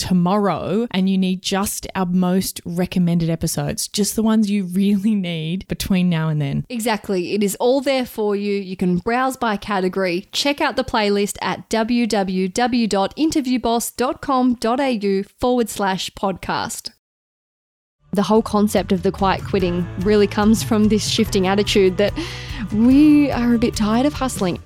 tomorrow and you need just our most recommended episodes, just the ones you really need between now and then. Exactly. It is all there for you. You can browse by category. Check out the playlist at www.interviewboss.com.au forward slash podcast. The whole concept of the quiet quitting really comes from this shifting attitude that we are a bit tired of hustling.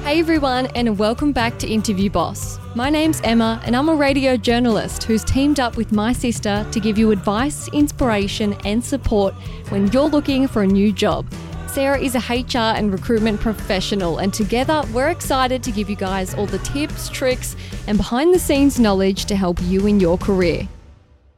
Hey everyone, and welcome back to Interview Boss. My name's Emma, and I'm a radio journalist who's teamed up with my sister to give you advice, inspiration, and support when you're looking for a new job. Sarah is a HR and recruitment professional, and together we're excited to give you guys all the tips, tricks, and behind the scenes knowledge to help you in your career.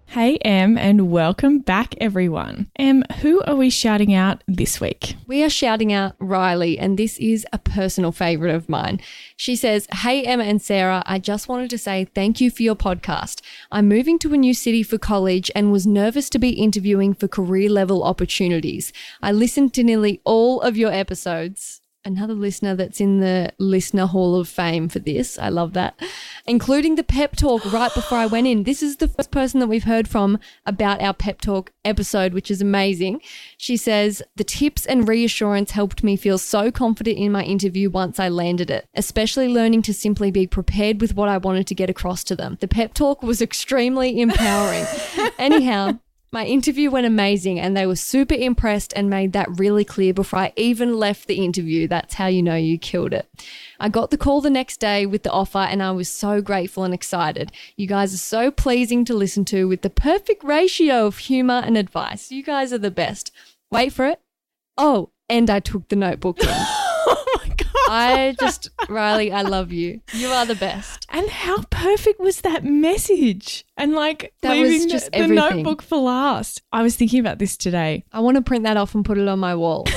Hey, Em, and welcome back, everyone. Em, who are we shouting out this week? We are shouting out Riley, and this is a personal favorite of mine. She says, Hey, Emma and Sarah, I just wanted to say thank you for your podcast. I'm moving to a new city for college and was nervous to be interviewing for career level opportunities. I listened to nearly all of your episodes another listener that's in the listener hall of fame for this. I love that. Including the pep talk right before I went in. This is the first person that we've heard from about our pep talk episode, which is amazing. She says, The tips and reassurance helped me feel so confident in my interview once I landed it, especially learning to simply be prepared with what I wanted to get across to them. The pep talk was extremely empowering. Anyhow, my interview went amazing and they were super impressed and made that really clear before I even left the interview. That's how you know you killed it. I got the call the next day with the offer and I was so grateful and excited. You guys are so pleasing to listen to with the perfect ratio of humor and advice. You guys are the best. Wait for it. Oh, and I took the notebook in. oh. I just, Riley, I love you. You are the best. And how perfect was that message? And like That leaving just the, the notebook for last. I was thinking about this today. I want to print that off and put it on my wall.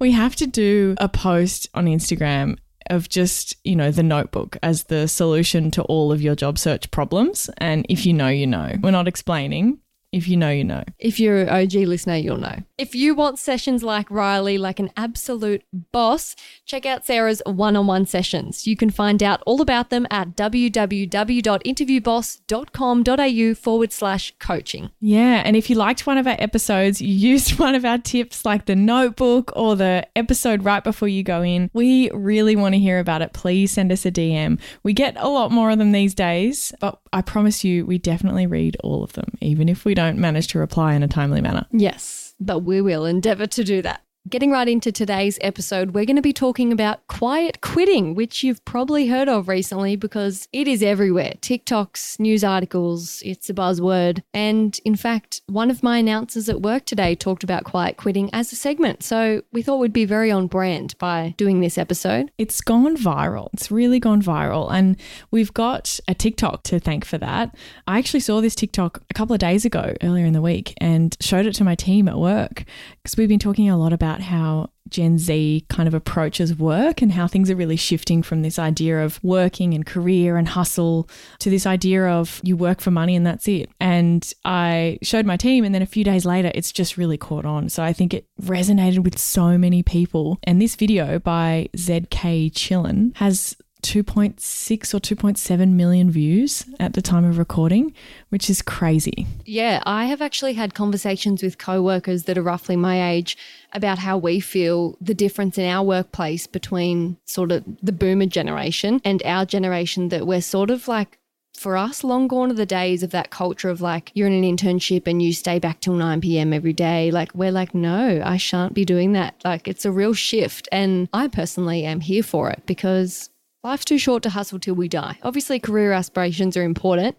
We have to do a post on Instagram of just, you know, the notebook as the solution to all of your job search problems. And if you know, you know. We're not explaining. If you know, you know. If you're an OG listener, you'll know. If you want sessions like Riley, like an absolute boss, check out Sarah's one on one sessions. You can find out all about them at www.interviewboss.com.au forward slash coaching. Yeah. And if you liked one of our episodes, you used one of our tips like the notebook or the episode right before you go in, we really want to hear about it. Please send us a DM. We get a lot more of them these days, but I promise you, we definitely read all of them, even if we don't manage to reply in a timely manner. Yes, but we will endeavor to do that. Getting right into today's episode, we're going to be talking about quiet quitting, which you've probably heard of recently because it is everywhere. TikToks, news articles, it's a buzzword. And in fact, one of my announcers at work today talked about quiet quitting as a segment. So we thought we'd be very on brand by doing this episode. It's gone viral. It's really gone viral. And we've got a TikTok to thank for that. I actually saw this TikTok a couple of days ago, earlier in the week, and showed it to my team at work because we've been talking a lot about how Gen Z kind of approaches work and how things are really shifting from this idea of working and career and hustle to this idea of you work for money and that's it. And I showed my team, and then a few days later, it's just really caught on. So I think it resonated with so many people. And this video by ZK Chillin has 2.6 or 2.7 million views at the time of recording, which is crazy. Yeah, I have actually had conversations with coworkers that are roughly my age about how we feel the difference in our workplace between sort of the boomer generation and our generation that we're sort of like for us, long gone are the days of that culture of like, you're in an internship and you stay back till 9 p.m. every day. Like, we're like, no, I shan't be doing that. Like, it's a real shift. And I personally am here for it because life's too short to hustle till we die. Obviously, career aspirations are important.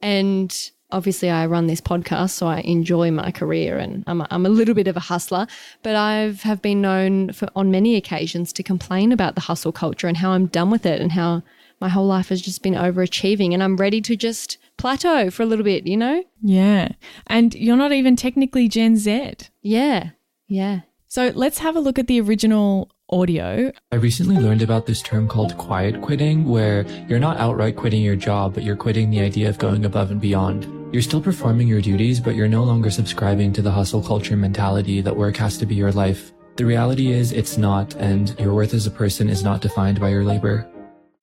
And obviously, I run this podcast, so I enjoy my career and I'm a, I'm a little bit of a hustler. But I have been known for, on many occasions to complain about the hustle culture and how I'm done with it and how my whole life has just been overachieving and I'm ready to just plateau for a little bit, you know? Yeah. And you're not even technically Gen Z. Yeah. Yeah. So let's have a look at the original audio. I recently learned about this term called quiet quitting, where you're not outright quitting your job, but you're quitting the idea of going above and beyond. You're still performing your duties, but you're no longer subscribing to the hustle culture mentality that work has to be your life. The reality is it's not, and your worth as a person is not defined by your labor.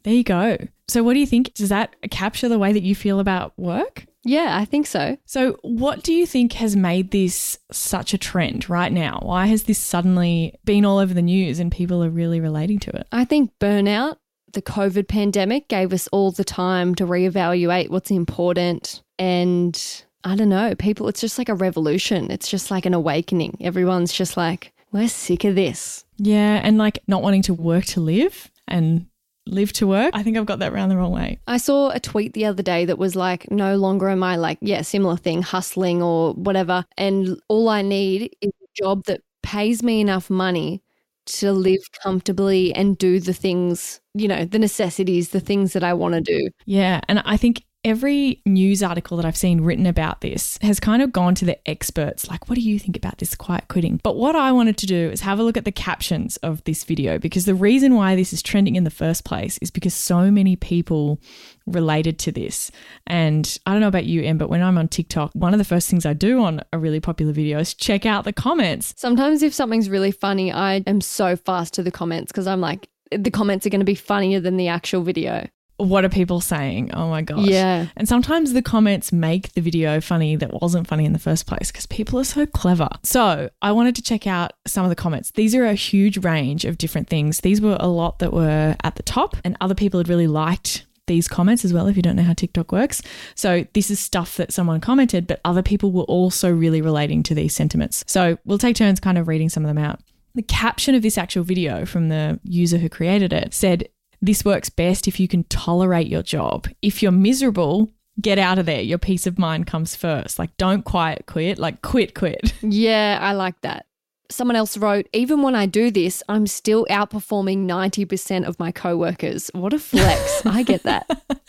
There you go. So, what do you think? Does that capture the way that you feel about work? Yeah, I think so. So, what do you think has made this such a trend right now? Why has this suddenly been all over the news and people are really relating to it? I think burnout, the COVID pandemic gave us all the time to reevaluate what's important. And I don't know, people, it's just like a revolution. It's just like an awakening. Everyone's just like, we're sick of this. Yeah. And like not wanting to work to live and live to work. I think I've got that round the wrong way. I saw a tweet the other day that was like, no longer am I like, yeah, similar thing, hustling or whatever. And all I need is a job that pays me enough money to live comfortably and do the things, you know, the necessities, the things that I want to do. Yeah. And I think every news article that I've seen written about this has kind of gone to the experts, like, what do you think about this quiet quitting? But what I wanted to do is have a look at the captions of this video because the reason why this is trending in the first place is because so many people related to this. And I don't know about you, Em, but when I'm on TikTok, one of the first things I do on a really popular video is check out the comments. Sometimes if something's really funny, I am so fast to the comments because I'm like, the comments are going to be funnier than the actual video what are people saying? Oh my gosh. Yeah. And sometimes the comments make the video funny that wasn't funny in the first place because people are so clever. So I wanted to check out some of the comments. These are a huge range of different things. These were a lot that were at the top, and other people had really liked these comments as well if you don't know how TikTok works. So this is stuff that someone commented, but other people were also really relating to these sentiments. So we'll take turns kind of reading some of them out. The caption of this actual video from the user who created it said, this works best if you can tolerate your job. If you're miserable, get out of there. Your peace of mind comes first. Like, don't quiet quit, like, quit, quit. Yeah, I like that. Someone else wrote, even when I do this, I'm still outperforming 90% of my coworkers. What a flex. I get that.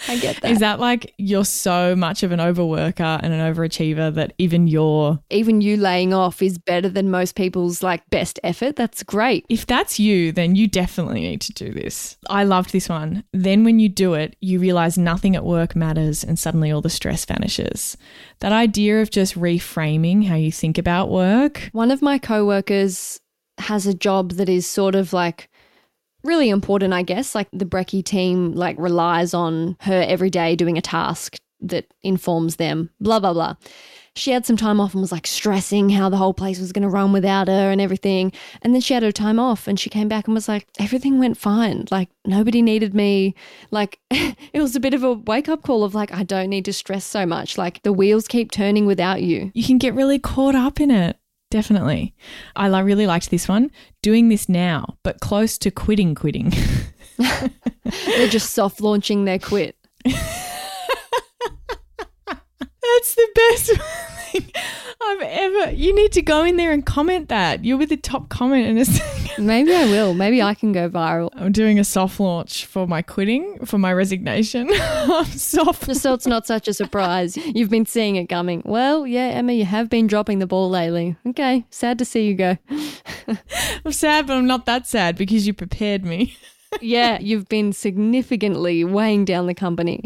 I get that. Is that like you're so much of an overworker and an overachiever that even your even you laying off is better than most people's like best effort? That's great. If that's you, then you definitely need to do this. I loved this one. Then when you do it, you realize nothing at work matters and suddenly all the stress vanishes. That idea of just reframing how you think about work. One of my coworkers has a job that is sort of like really important, I guess. Like the Brekkie team like relies on her every day doing a task that informs them, blah, blah, blah. She had some time off and was like stressing how the whole place was going to run without her and everything. And then she had her time off and she came back and was like, everything went fine. Like nobody needed me. Like it was a bit of a wake up call of like, I don't need to stress so much. Like the wheels keep turning without you. You can get really caught up in it. Definitely. I really liked this one. Doing this now, but close to quitting, quitting. They're just soft launching their quit. That's the best thing I've ever. You need to go in there and comment that. You're with the top comment in a second. Maybe I will. Maybe I can go viral. I'm doing a soft launch for my quitting, for my resignation. I'm soft. Just so it's not such a surprise. You've been seeing it coming. Well, yeah, Emma, you have been dropping the ball lately. Okay, sad to see you go. I'm sad, but I'm not that sad because you prepared me. yeah, you've been significantly weighing down the company.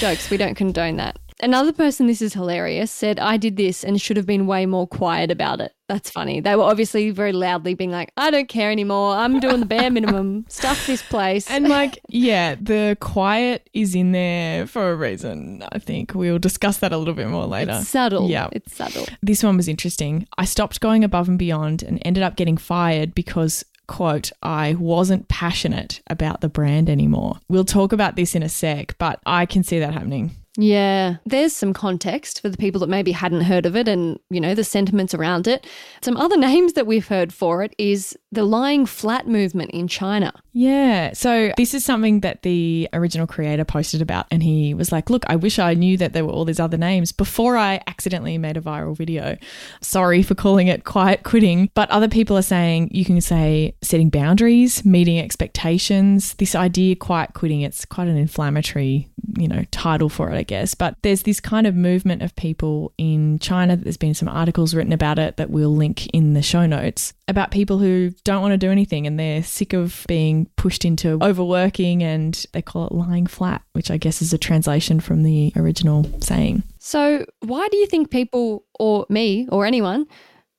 Jokes, we don't condone that. Another person, this is hilarious, said, I did this and should have been way more quiet about it. That's funny. They were obviously very loudly being like, I don't care anymore. I'm doing the bare minimum. Stuff this place. And like, yeah, the quiet is in there for a reason. I think we'll discuss that a little bit more later. It's subtle. Yeah. It's subtle. This one was interesting. I stopped going above and beyond and ended up getting fired because quote, I wasn't passionate about the brand anymore. We'll talk about this in a sec, but I can see that happening. Yeah, there's some context for the people that maybe hadn't heard of it and, you know, the sentiments around it. Some other names that we've heard for it is the lying flat movement in China. Yeah. So this is something that the original creator posted about. And he was like, Look, I wish I knew that there were all these other names before I accidentally made a viral video. Sorry for calling it quiet quitting. But other people are saying you can say setting boundaries, meeting expectations. This idea, quiet quitting, it's quite an inflammatory, you know, title for it, guess. But there's this kind of movement of people in China. That there's been some articles written about it that we'll link in the show notes about people who don't want to do anything and they're sick of being pushed into overworking and they call it lying flat, which I guess is a translation from the original saying. So, why do you think people, or me, or anyone,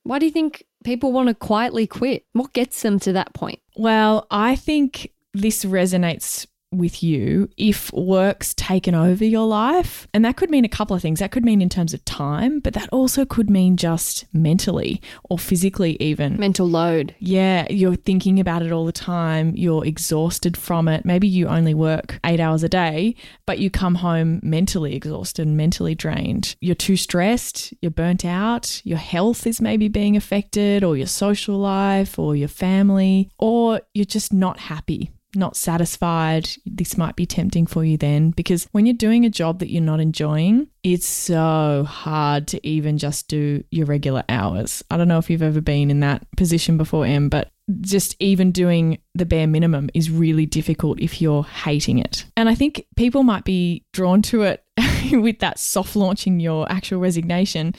why do you think people want to quietly quit? What gets them to that point? Well, I think this resonates with you if work's taken over your life. And that could mean a couple of things. That could mean in terms of time, but that also could mean just mentally or physically, even. Mental load. Yeah, you're thinking about it all the time. You're exhausted from it. Maybe you only work eight hours a day, but you come home mentally exhausted and mentally drained. You're too stressed, you're burnt out, your health is maybe being affected, or your social life, or your family, or you're just not happy not satisfied, this might be tempting for you then because when you're doing a job that you're not enjoying, it's so hard to even just do your regular hours. I don't know if you've ever been in that position before, Em, but just even doing the bare minimum is really difficult if you're hating it. And I think people might be drawn to it with that soft launching your actual resignation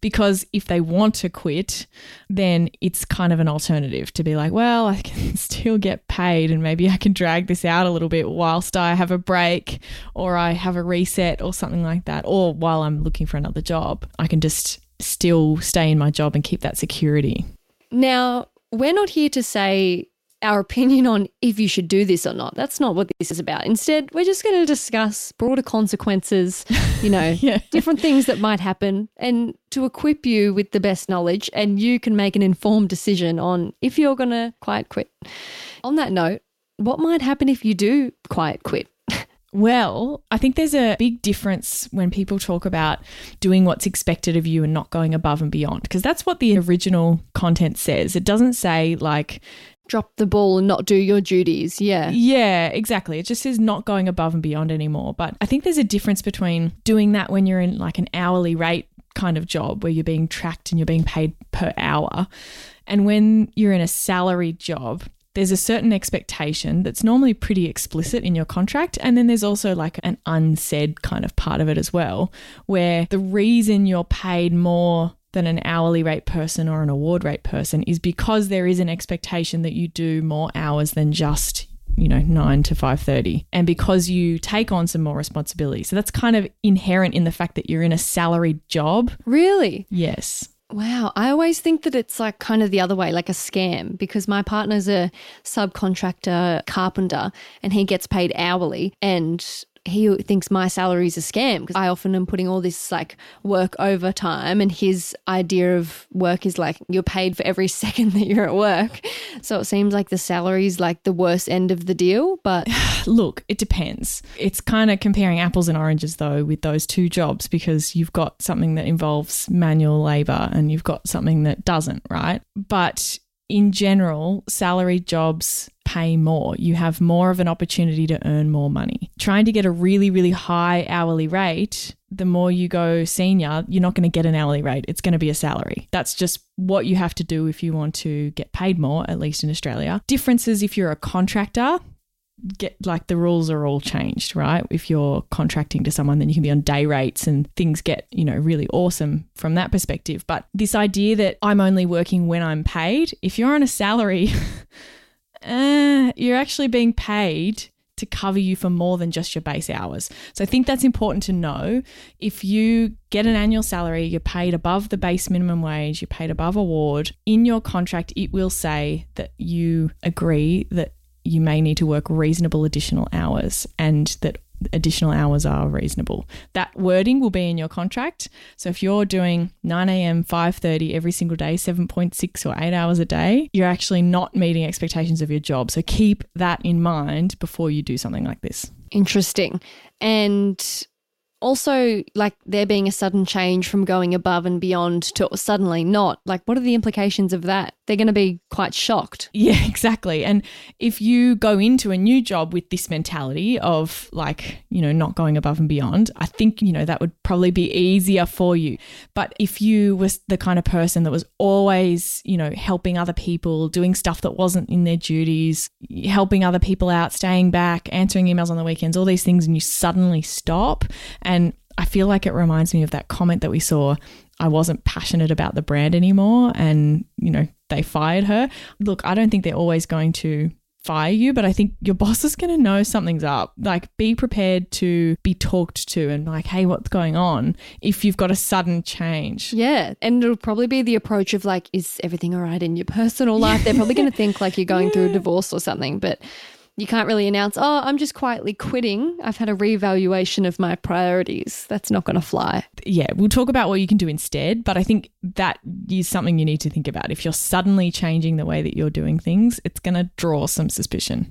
because if they want to quit, then it's kind of an alternative to be like, well, I can still get paid and maybe I can drag this out a little bit whilst I have a break or I have a reset or something like that. Or while I'm looking for another job, I can just still stay in my job and keep that security. Now, we're not here to say our opinion on if you should do this or not. That's not what this is about. Instead, we're just going to discuss broader consequences, you know, yeah. different things that might happen, and to equip you with the best knowledge, and you can make an informed decision on if you're going to quiet quit. On that note, what might happen if you do quiet quit? Well, I think there's a big difference when people talk about doing what's expected of you and not going above and beyond, because that's what the original content says. It doesn't say, like, drop the ball and not do your duties. Yeah. Yeah, exactly. It just is not going above and beyond anymore. But I think there's a difference between doing that when you're in like an hourly rate kind of job where you're being tracked and you're being paid per hour. And when you're in a salaried job, there's a certain expectation that's normally pretty explicit in your contract. And then there's also like an unsaid kind of part of it as well, where the reason you're paid more than an hourly rate person or an award rate person is because there is an expectation that you do more hours than just you know 9 to 5:30 and because you take on some more responsibility. So that's kind of inherent in the fact that you're in a salaried job. Really? Yes. Wow. I always think that it's like kind of the other way, like a scam, because my partner's a subcontractor carpenter and he gets paid hourly. And he thinks my salary is a scam because I often am putting all this like work overtime, and his idea of work is like you're paid for every second that you're at work. So it seems like the salary is like the worst end of the deal. But look, it depends. It's kind of comparing apples and oranges though with those two jobs because you've got something that involves manual labor and you've got something that doesn't, right? But in general, salaried jobs pay more. You have more of an opportunity to earn more money. Trying to get a really, really high hourly rate, the more you go senior, you're not going to get an hourly rate. It's going to be a salary. That's just what you have to do if you want to get paid more, at least in Australia. Differences if you're a contractor, get like the rules are all changed, right? If you're contracting to someone, then you can be on day rates and things get, you know, really awesome from that perspective. But this idea that I'm only working when I'm paid, if you're on a salary, uh, you're actually being paid to cover you for more than just your base hours. So I think that's important to know. If you get an annual salary, you're paid above the base minimum wage, you're paid above award, in your contract, it will say that you agree that you may need to work reasonable additional hours and that additional hours are reasonable. That wording will be in your contract. So if you're doing 9 a.m., 5:30 every single day, 7.6 or 8 hours a day, you're actually not meeting expectations of your job. So keep that in mind before you do something like this. Interesting. And also like there being a sudden change from going above and beyond to suddenly not. Like, what are the implications of that? They're going to be quite shocked. Yeah, exactly. And if you go into a new job with this mentality of like, you know, not going above and beyond, I think, you know, that would probably be easier for you. But if you was the kind of person that was always, you know, helping other people, doing stuff that wasn't in their duties, helping other people out, staying back, answering emails on the weekends, all these things, and you suddenly stop. And I feel like it reminds me of that comment that we saw. I wasn't passionate about the brand anymore. And, you know, they fired her. Look, I don't think they're always going to fire you, but I think your boss is going to know something's up. Like, be prepared to be talked to and, like, hey, what's going on if you've got a sudden change. Yeah. And it'll probably be the approach of, like, is everything all right in your personal life? They're probably going to think like you're going yeah. through a divorce or something. But you can't really announce, oh, I'm just quietly quitting. I've had a reevaluation of my priorities. That's not going to fly. Yeah, we'll talk about what you can do instead, but I think that is something you need to think about. If you're suddenly changing the way that you're doing things, it's going to draw some suspicion.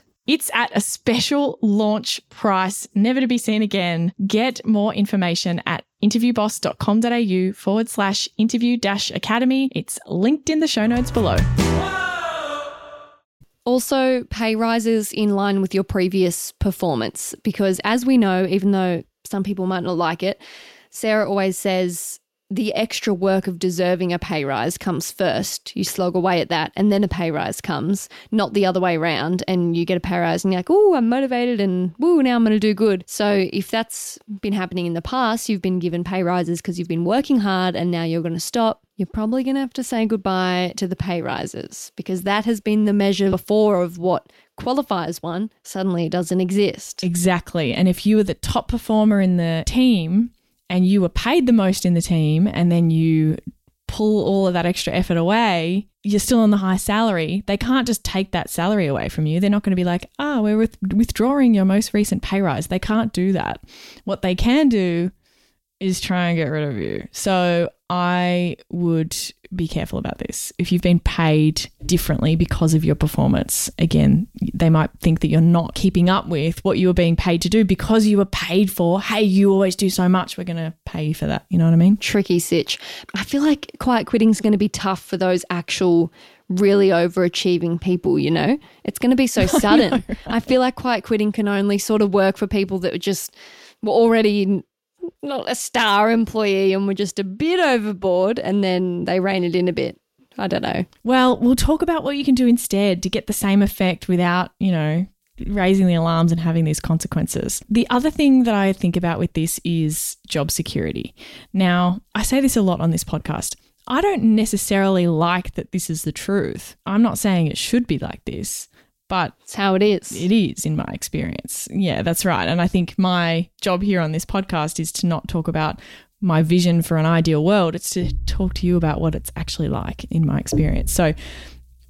It's at a special launch price, never to be seen again. Get more information at interviewboss.com.au forward slash interview dash academy. It's linked in the show notes below. Also, pay rises in line with your previous performance because, as we know, even though some people might not like it, Sarah always says the extra work of deserving a pay rise comes first. You slog away at that, and then a pay rise comes, not the other way around. And you get a pay rise, and you're like, oh, I'm motivated, and woo, now I'm going to do good. So if that's been happening in the past, you've been given pay rises because you've been working hard, and now you're going to stop. You're probably going to have to say goodbye to the pay rises because that has been the measure before of what qualifies one. Suddenly it doesn't exist. Exactly. And if you were the top performer in the team, and you were paid the most in the team and then you pull all of that extra effort away, you're still on the high salary. They can't just take that salary away from you. They're not going to be like, oh, we're with- withdrawing your most recent pay rise. They can't do that. What they can do is try and get rid of you. So I would be careful about this. If you've been paid differently because of your performance, again, they might think that you're not keeping up with what you were being paid to do because you were paid for, hey, you always do so much, we're going to pay you for that. You know what I mean? Tricky sitch. I feel like quiet quitting is going to be tough for those actual really overachieving people, you know? It's going to be so sudden. I, know, right? I feel like quiet quitting can only sort of work for people that were just were already not a star employee and were just a bit overboard and then they rein it in a bit. I don't know. Well, we'll talk about what you can do instead to get the same effect without, you know, raising the alarms and having these consequences. The other thing that I think about with this is job security. Now, I say this a lot on this podcast. I don't necessarily like that this is the truth. I'm not saying it should be like this but it's how it is. It is, in my experience. Yeah, that's right. And I think my job here on this podcast is to not talk about my vision for an ideal world, it's to talk to you about what it's actually like in my experience. So,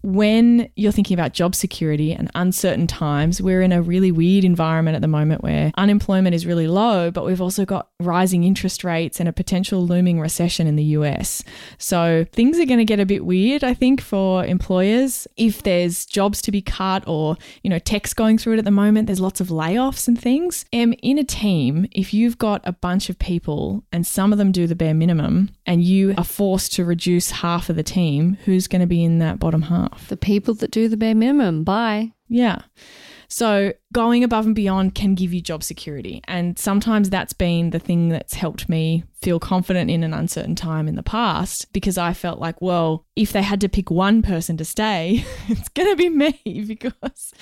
when you're thinking about job security and uncertain times, we're in a really weird environment at the moment where unemployment is really low, but we've also got rising interest rates and a potential looming recession in the US. So things are going to get a bit weird, I think, for employers. If there's jobs to be cut or, you know, tech's going through it at the moment, there's lots of layoffs and things. And in a team, if you've got a bunch of people and some of them do the bare minimum and you are forced to reduce half of the team, who's going to be in that bottom half? Enough. The people that do the bare minimum. Bye. Yeah. So going above and beyond can give you job security. And sometimes that's been the thing that's helped me feel confident in an uncertain time in the past because I felt like, well, if they had to pick one person to stay, it's going to be me because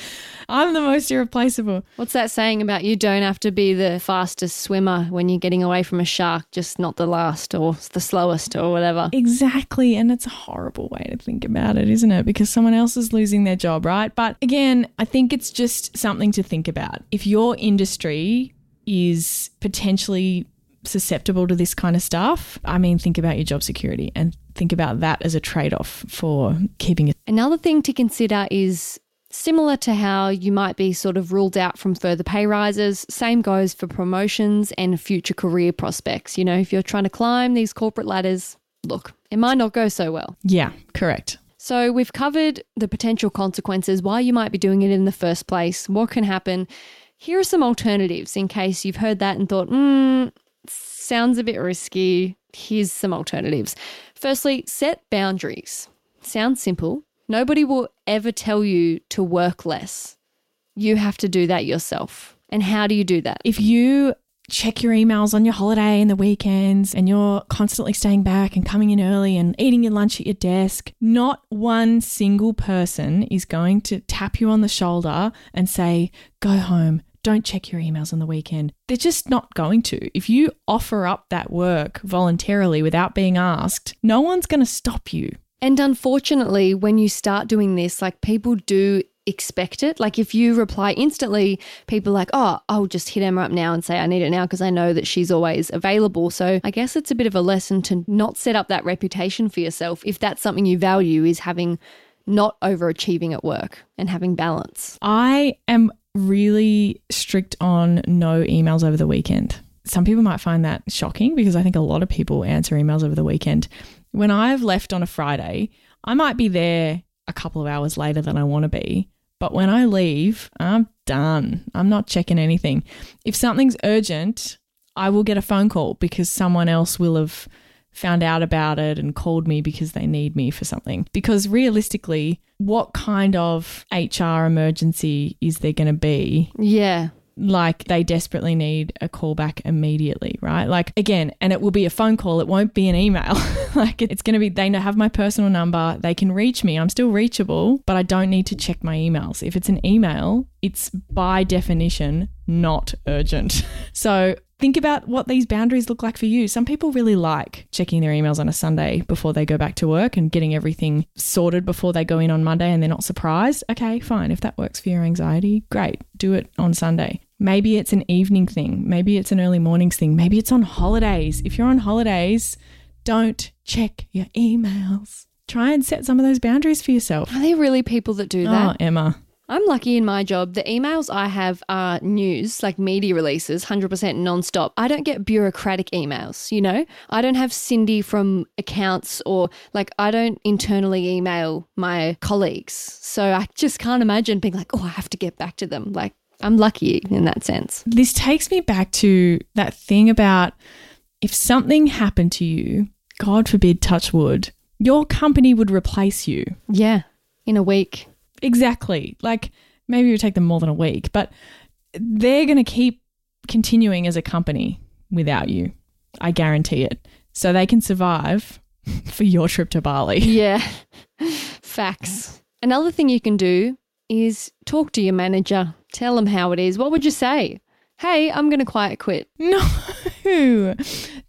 I'm the most irreplaceable. What's that saying about you don't have to be the fastest swimmer when you're getting away from a shark, just not the last or the slowest or whatever? Exactly. And it's a horrible way to think about it, isn't it? Because someone else is losing their job, right? But again, I think it's just something to think about. If your industry is potentially susceptible to this kind of stuff, I mean, think about your job security and think about that as a trade off for keeping it. Another thing to consider is similar to how you might be sort of ruled out from further pay rises, same goes for promotions and future career prospects. You know, if you're trying to climb these corporate ladders, look, it might not go so well. Yeah, correct. So, we've covered the potential consequences, why you might be doing it in the first place, what can happen. Here are some alternatives in case you've heard that and thought, hmm, sounds a bit risky. Here's some alternatives. Firstly, set boundaries. Sounds simple. Nobody will ever tell you to work less. You have to do that yourself. And how do you do that? If you check your emails on your holiday and the weekends and you're constantly staying back and coming in early and eating your lunch at your desk, not one single person is going to tap you on the shoulder and say, go home. Don't check your emails on the weekend. They're just not going to. If you offer up that work voluntarily without being asked, no one's going to stop you. And unfortunately, when you start doing this, like people do expect it. Like if you reply instantly, people like, oh, I'll just hit Emma up now and say I need it now because I know that she's always available. So I guess it's a bit of a lesson to not set up that reputation for yourself if that's something you value is having not overachieving at work and having balance. I am really strict on no emails over the weekend. Some people might find that shocking because I think a lot of people answer emails over the weekend. When I've left on a Friday, I might be there a couple of hours later than I want to be. But when I leave, I'm done. I'm not checking anything. If something's urgent, I will get a phone call because someone else will have found out about it and called me because they need me for something. Because realistically, what kind of HR emergency is there going to be? Yeah. Like they desperately need a call back immediately, right? Like again, and it will be a phone call, it won't be an email. like it's going to be, they have my personal number, they can reach me, I'm still reachable, but I don't need to check my emails. If it's an email, it's by definition not urgent. So think about what these boundaries look like for you. Some people really like checking their emails on a Sunday before they go back to work and getting everything sorted before they go in on Monday and they're not surprised. Okay, fine. If that works for your anxiety, great. Do it on Sunday. Maybe it's an evening thing. Maybe it's an early mornings thing. Maybe it's on holidays. If you're on holidays, don't check your emails. Try and set some of those boundaries for yourself. Are there really people that do oh, that? Oh, Emma. I'm lucky in my job. The emails I have are news, like media releases, 100% nonstop. I don't get bureaucratic emails, you know? I don't have Cindy from accounts or like I don't internally email my colleagues. So I just can't imagine being like, oh, I have to get back to them. Like, I'm lucky in that sense. This takes me back to that thing about if something happened to you, God forbid, touch wood, your company would replace you. Yeah, in a week. Exactly. Like maybe it would take them more than a week, but they're going to keep continuing as a company without you. I guarantee it. So they can survive for your trip to Bali. Yeah, facts. Another thing you can do is talk to your manager, tell them how it is. What would you say? Hey, I'm going to quiet quit. No.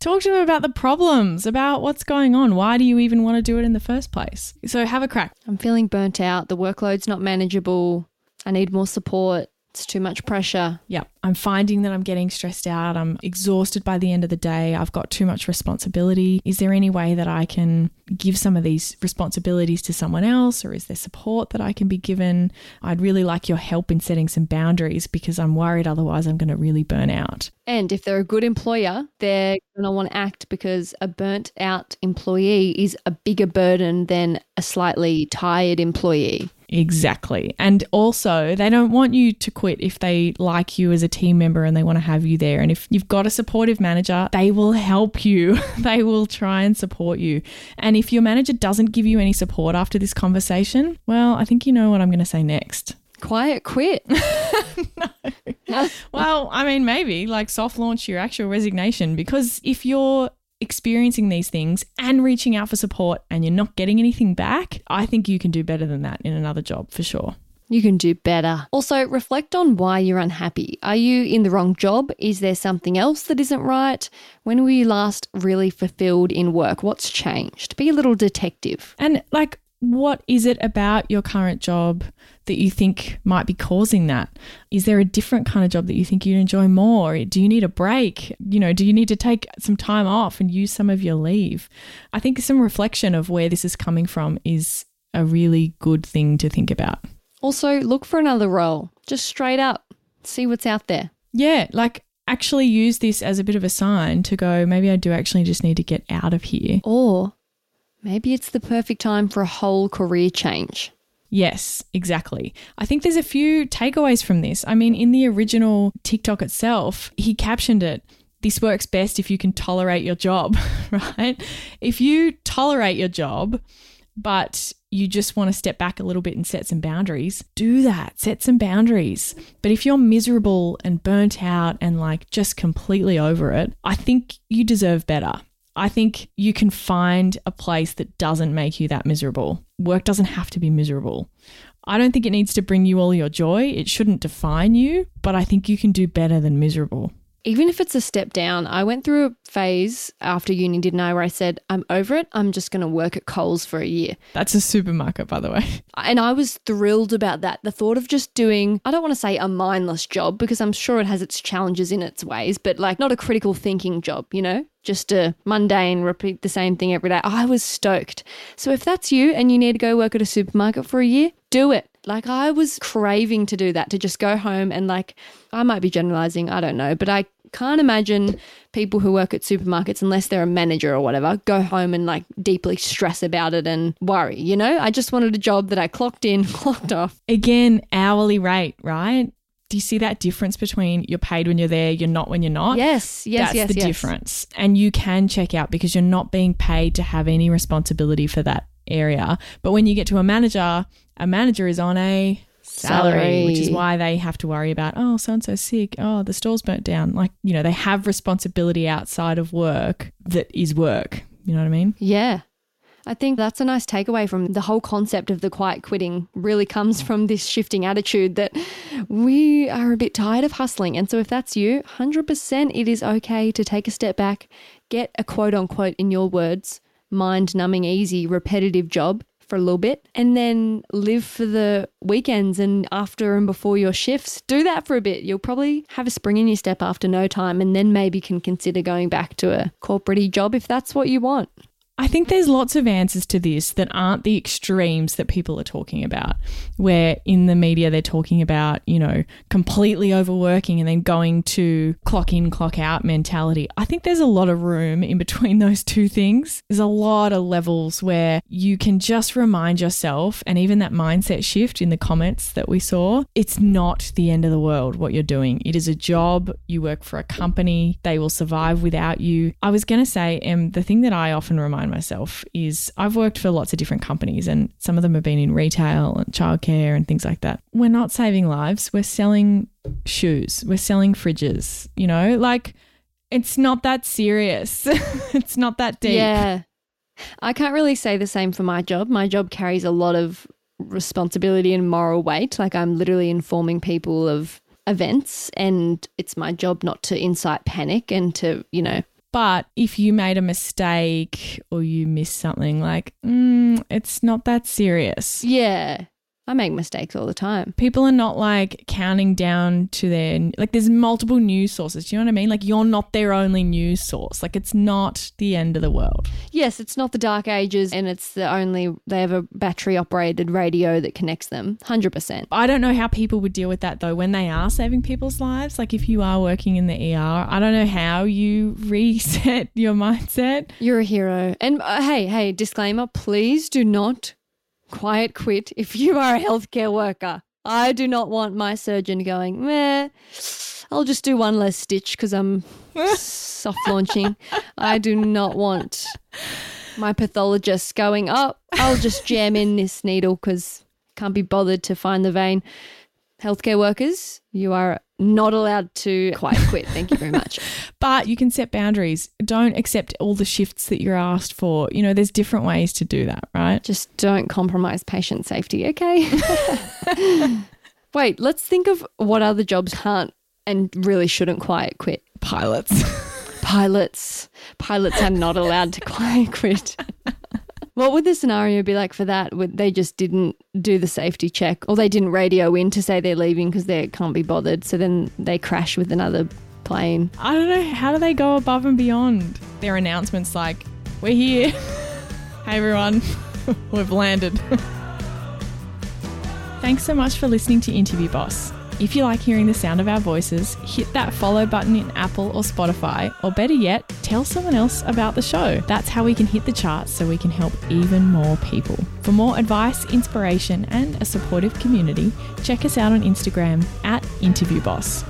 Talk to them about the problems, about what's going on. Why do you even want to do it in the first place? So have a crack. I'm feeling burnt out. The workload's not manageable. I need more support. It's too much pressure. Yeah, I'm finding that I'm getting stressed out. I'm exhausted by the end of the day. I've got too much responsibility. Is there any way that I can give some of these responsibilities to someone else, or is there support that I can be given? I'd really like your help in setting some boundaries because I'm worried otherwise I'm going to really burn out. And if they're a good employer, they're going to want to act because a burnt out employee is a bigger burden than a slightly tired employee. Exactly. And also, they don't want you to quit if they like you as a team member and they want to have you there. And if you've got a supportive manager, they will help you. they will try and support you. And if your manager doesn't give you any support after this conversation, well, I think you know what I'm going to say next. Quiet quit. no. well, I mean, maybe like soft launch your actual resignation because if you're experiencing these things and reaching out for support and you're not getting anything back, I think you can do better than that in another job for sure. You can do better. Also, reflect on why you're unhappy. Are you in the wrong job? Is there something else that isn't right? When were you last really fulfilled in work? What's changed? Be a little detective. And like, what is it about your current job that you think might be causing that? Is there a different kind of job that you think you'd enjoy more? Do you need a break? You know, do you need to take some time off and use some of your leave? I think some reflection of where this is coming from is a really good thing to think about. Also, look for another role. Just straight up, see what's out there. Yeah, like actually use this as a bit of a sign to go, maybe I do actually just need to get out of here. Or maybe it's the perfect time for a whole career change. Yes, exactly. I think there's a few takeaways from this. I mean, in the original TikTok itself, he captioned it this works best if you can tolerate your job, right? If you tolerate your job, but you just want to step back a little bit and set some boundaries, do that. Set some boundaries. But if you're miserable and burnt out and like just completely over it, I think you deserve better. I think you can find a place that doesn't make you that miserable. Work doesn't have to be miserable. I don't think it needs to bring you all your joy. It shouldn't define you, but I think you can do better than miserable even if it's a step down, I went through a phase after uni, didn't I, where I said, I'm over it. I'm just going to work at Coles for a year. That's a supermarket, by the way. And I was thrilled about that. The thought of just doing, I don't want to say a mindless job because I'm sure it has its challenges in its ways, but like not a critical thinking job, you know? Just a mundane, repeat the same thing every day. I was stoked. So if that's you and you need to go work at a supermarket for a year, do it. Like I was craving to do that, to just go home and like, I might be generalizing, I don't know, but I can't imagine people who work at supermarkets, unless they're a manager or whatever, go home and like deeply stress about it and worry, you know? I just wanted a job that I clocked in, clocked off. Again, hourly rate, right? Do you see that difference between you're paid when you're there, you're not when you're not? Yes, yes, That's yes. the yes. difference. And you can check out because you're not being paid to have any responsibility for that area. But when you get to a manager, a manager is on a salary, Salary. which is why they have to worry about, oh, so and so sick. Oh, the store's burnt down. Like, you know, they have responsibility outside of work that is work. You know what I mean? Yeah. I think that's a nice takeaway from the whole concept of the quiet quitting really comes from this shifting attitude that we are a bit tired of hustling. And so if that's you, 100% it is okay to take a step back, get a quote unquote in your words, mind numbing easy repetitive job for a little bit and then live for the weekends and after and before your shifts. Do that for a bit. You'll probably have a spring in your step after no time and then maybe can consider going back to a corporate job if that's what you want. I think there's lots of answers to this that aren't the extremes that people are talking about, where in the media they're talking about, you know, completely overworking and then going to clock in, clock out mentality. I think there's a lot of room in between those two things. There's a lot of levels where you can just remind yourself, and even that mindset shift in the comments that we saw, it's not the end of the world what you're doing. It is a job. You work for a company, they will survive without you. I was going to say, um, the thing that I often remind myself is I've worked for lots of different companies and some of them have been in retail and childcare and things like that. We're not saving lives, we're selling shoes, we're selling fridges, you know, like it's not that serious. it's not that deep. Yeah. I can't really say the same for my job. My job carries a lot of responsibility and moral weight. Like I'm literally informing people of events and it's my job not to incite panic and to, you know, But if you made a mistake or you missed something, like, mm, it's not that serious. yeah. I make mistakes all the time. People are not like counting down to their, like, there's multiple news sources. Do you know what I mean? Like, you're not their only news source. Like, it's not the end of the world. Yes, it's not the dark ages and it's the only they have a battery operated radio that connects them. 100%. I don't know how people would deal with that though when they are saving people's lives. Like, if you are working in the ER, I don't know how you reset your mindset. You're a hero. And uh, hey, hey, disclaimer, please do not quiet quit if you are a healthcare worker. I do not want my surgeon going, meh, I'll just do one less stitch because I'm soft launching. I do not want my pathologist going, oh, I'll just jam in this needle because can't be bothered to find the vein. Healthcare workers, you are not allowed to quite quit. Thank you very much. But you can set boundaries. Don't accept all the shifts that you're asked for. You know, there's different ways to do that, right? Just don't compromise patient safety, okay? Wait, let's think of what other jobs can't and really shouldn't quiet quit. Pilots. Pilots. Pilots are not allowed to quiet quit. What would the scenario be like for that? Would they just didn't do the safety check or they didn't radio in to say they're leaving because they can't be bothered? So then they crash with another plane. I don't know. How do they go above and beyond? Their announcements like, we're here. hey everyone, we've landed. Thanks so much for listening to Interview Boss. If you like hearing the sound of our voices, hit that follow button in Apple or Spotify, or better yet, tell someone else about the show. That's how we can hit the charts so we can help even more people. For more advice, inspiration, and a supportive community, check us out on Instagram at InterviewBoss.